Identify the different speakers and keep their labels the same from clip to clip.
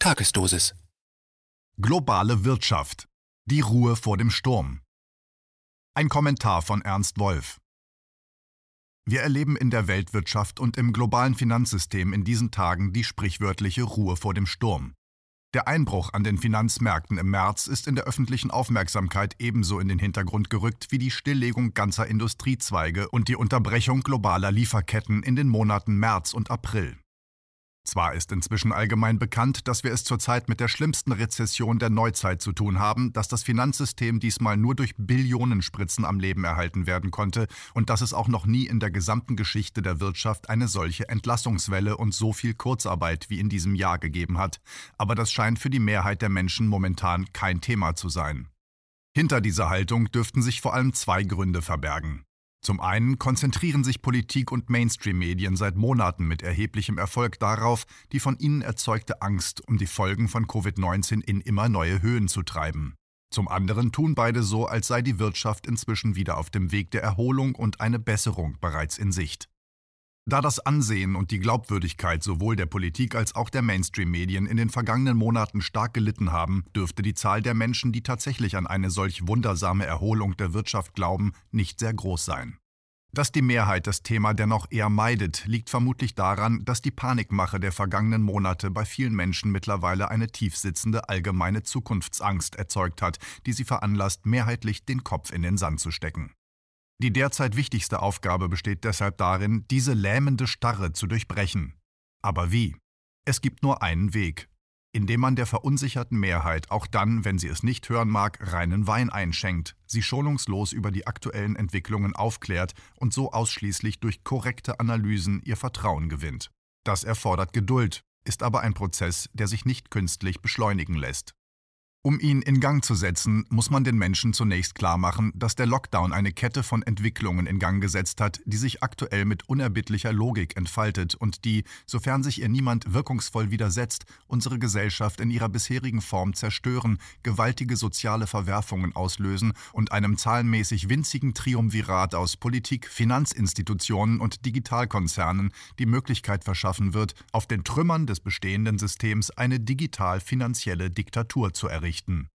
Speaker 1: Tagesdosis.
Speaker 2: Globale Wirtschaft. Die Ruhe vor dem Sturm. Ein Kommentar von Ernst Wolf. Wir erleben in der Weltwirtschaft und im globalen Finanzsystem in diesen Tagen die sprichwörtliche Ruhe vor dem Sturm. Der Einbruch an den Finanzmärkten im März ist in der öffentlichen Aufmerksamkeit ebenso in den Hintergrund gerückt wie die Stilllegung ganzer Industriezweige und die Unterbrechung globaler Lieferketten in den Monaten März und April. Zwar ist inzwischen allgemein bekannt, dass wir es zurzeit mit der schlimmsten Rezession der Neuzeit zu tun haben, dass das Finanzsystem diesmal nur durch Billionenspritzen am Leben erhalten werden konnte und dass es auch noch nie in der gesamten Geschichte der Wirtschaft eine solche Entlassungswelle und so viel Kurzarbeit wie in diesem Jahr gegeben hat. Aber das scheint für die Mehrheit der Menschen momentan kein Thema zu sein. Hinter dieser Haltung dürften sich vor allem zwei Gründe verbergen. Zum einen konzentrieren sich Politik und Mainstream-Medien seit Monaten mit erheblichem Erfolg darauf, die von ihnen erzeugte Angst um die Folgen von Covid-19 in immer neue Höhen zu treiben. Zum anderen tun beide so, als sei die Wirtschaft inzwischen wieder auf dem Weg der Erholung und eine Besserung bereits in Sicht. Da das Ansehen und die Glaubwürdigkeit sowohl der Politik als auch der Mainstream-Medien in den vergangenen Monaten stark gelitten haben, dürfte die Zahl der Menschen, die tatsächlich an eine solch wundersame Erholung der Wirtschaft glauben, nicht sehr groß sein. Dass die Mehrheit das Thema dennoch eher meidet, liegt vermutlich daran, dass die Panikmache der vergangenen Monate bei vielen Menschen mittlerweile eine tiefsitzende allgemeine Zukunftsangst erzeugt hat, die sie veranlasst, mehrheitlich den Kopf in den Sand zu stecken. Die derzeit wichtigste Aufgabe besteht deshalb darin, diese lähmende Starre zu durchbrechen. Aber wie? Es gibt nur einen Weg, indem man der verunsicherten Mehrheit auch dann, wenn sie es nicht hören mag, reinen Wein einschenkt, sie schonungslos über die aktuellen Entwicklungen aufklärt und so ausschließlich durch korrekte Analysen ihr Vertrauen gewinnt. Das erfordert Geduld, ist aber ein Prozess, der sich nicht künstlich beschleunigen lässt. Um ihn in Gang zu setzen, muss man den Menschen zunächst klarmachen, dass der Lockdown eine Kette von Entwicklungen in Gang gesetzt hat, die sich aktuell mit unerbittlicher Logik entfaltet und die, sofern sich ihr niemand wirkungsvoll widersetzt, unsere Gesellschaft in ihrer bisherigen Form zerstören, gewaltige soziale Verwerfungen auslösen und einem zahlenmäßig winzigen Triumvirat aus Politik, Finanzinstitutionen und Digitalkonzernen die Möglichkeit verschaffen wird, auf den Trümmern des bestehenden Systems eine digital-finanzielle Diktatur zu errichten berichten.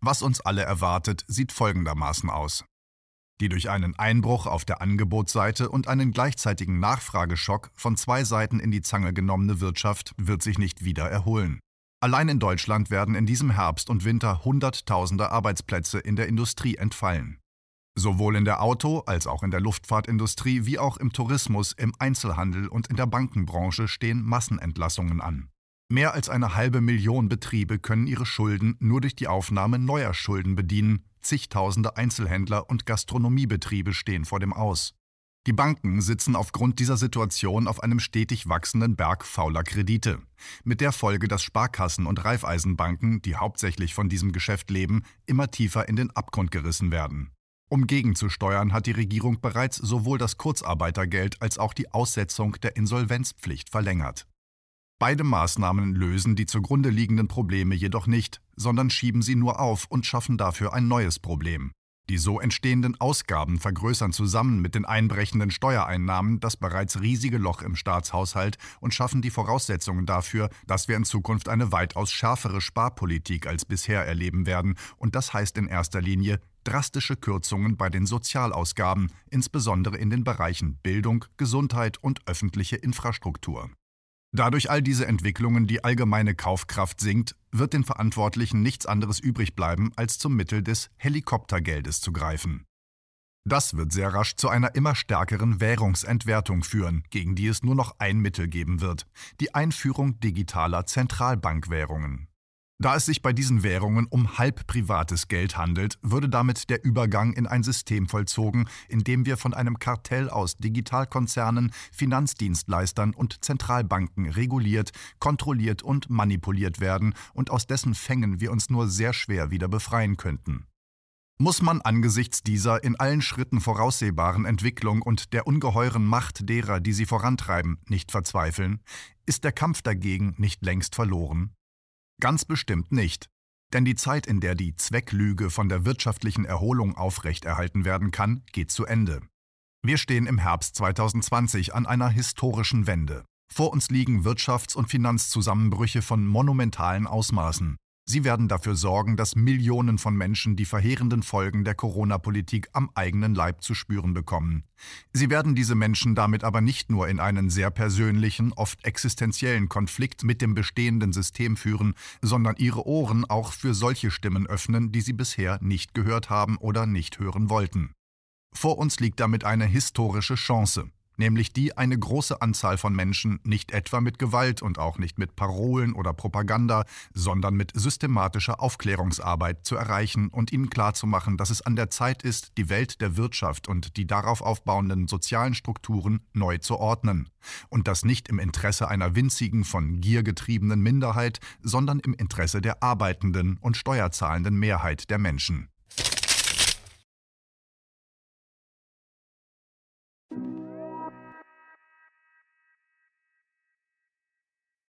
Speaker 2: Was uns alle erwartet, sieht folgendermaßen aus. Die durch einen Einbruch auf der Angebotsseite und einen gleichzeitigen Nachfrageschock von zwei Seiten in die Zange genommene Wirtschaft wird sich nicht wieder erholen. Allein in Deutschland werden in diesem Herbst und Winter Hunderttausende Arbeitsplätze in der Industrie entfallen. Sowohl in der Auto- als auch in der Luftfahrtindustrie wie auch im Tourismus, im Einzelhandel und in der Bankenbranche stehen Massenentlassungen an. Mehr als eine halbe Million Betriebe können ihre Schulden nur durch die Aufnahme neuer Schulden bedienen, zigtausende Einzelhändler und Gastronomiebetriebe stehen vor dem Aus. Die Banken sitzen aufgrund dieser Situation auf einem stetig wachsenden Berg fauler Kredite. Mit der Folge, dass Sparkassen und Raiffeisenbanken, die hauptsächlich von diesem Geschäft leben, immer tiefer in den Abgrund gerissen werden. Um gegenzusteuern, hat die Regierung bereits sowohl das Kurzarbeitergeld als auch die Aussetzung der Insolvenzpflicht verlängert. Beide Maßnahmen lösen die zugrunde liegenden Probleme jedoch nicht, sondern schieben sie nur auf und schaffen dafür ein neues Problem. Die so entstehenden Ausgaben vergrößern zusammen mit den einbrechenden Steuereinnahmen das bereits riesige Loch im Staatshaushalt und schaffen die Voraussetzungen dafür, dass wir in Zukunft eine weitaus schärfere Sparpolitik als bisher erleben werden, und das heißt in erster Linie drastische Kürzungen bei den Sozialausgaben, insbesondere in den Bereichen Bildung, Gesundheit und öffentliche Infrastruktur. Da durch all diese Entwicklungen die allgemeine Kaufkraft sinkt, wird den Verantwortlichen nichts anderes übrig bleiben, als zum Mittel des Helikoptergeldes zu greifen. Das wird sehr rasch zu einer immer stärkeren Währungsentwertung führen, gegen die es nur noch ein Mittel geben wird, die Einführung digitaler Zentralbankwährungen. Da es sich bei diesen Währungen um halb privates Geld handelt, würde damit der Übergang in ein System vollzogen, in dem wir von einem Kartell aus Digitalkonzernen, Finanzdienstleistern und Zentralbanken reguliert, kontrolliert und manipuliert werden und aus dessen Fängen wir uns nur sehr schwer wieder befreien könnten. Muss man angesichts dieser in allen Schritten voraussehbaren Entwicklung und der ungeheuren Macht derer, die sie vorantreiben, nicht verzweifeln? Ist der Kampf dagegen nicht längst verloren? Ganz bestimmt nicht. Denn die Zeit, in der die Zwecklüge von der wirtschaftlichen Erholung aufrechterhalten werden kann, geht zu Ende. Wir stehen im Herbst 2020 an einer historischen Wende. Vor uns liegen Wirtschafts- und Finanzzusammenbrüche von monumentalen Ausmaßen. Sie werden dafür sorgen, dass Millionen von Menschen die verheerenden Folgen der Corona-Politik am eigenen Leib zu spüren bekommen. Sie werden diese Menschen damit aber nicht nur in einen sehr persönlichen, oft existenziellen Konflikt mit dem bestehenden System führen, sondern ihre Ohren auch für solche Stimmen öffnen, die sie bisher nicht gehört haben oder nicht hören wollten. Vor uns liegt damit eine historische Chance nämlich die, eine große Anzahl von Menschen nicht etwa mit Gewalt und auch nicht mit Parolen oder Propaganda, sondern mit systematischer Aufklärungsarbeit zu erreichen und ihnen klarzumachen, dass es an der Zeit ist, die Welt der Wirtschaft und die darauf aufbauenden sozialen Strukturen neu zu ordnen. Und das nicht im Interesse einer winzigen, von Gier getriebenen Minderheit, sondern im Interesse der arbeitenden und steuerzahlenden Mehrheit der Menschen.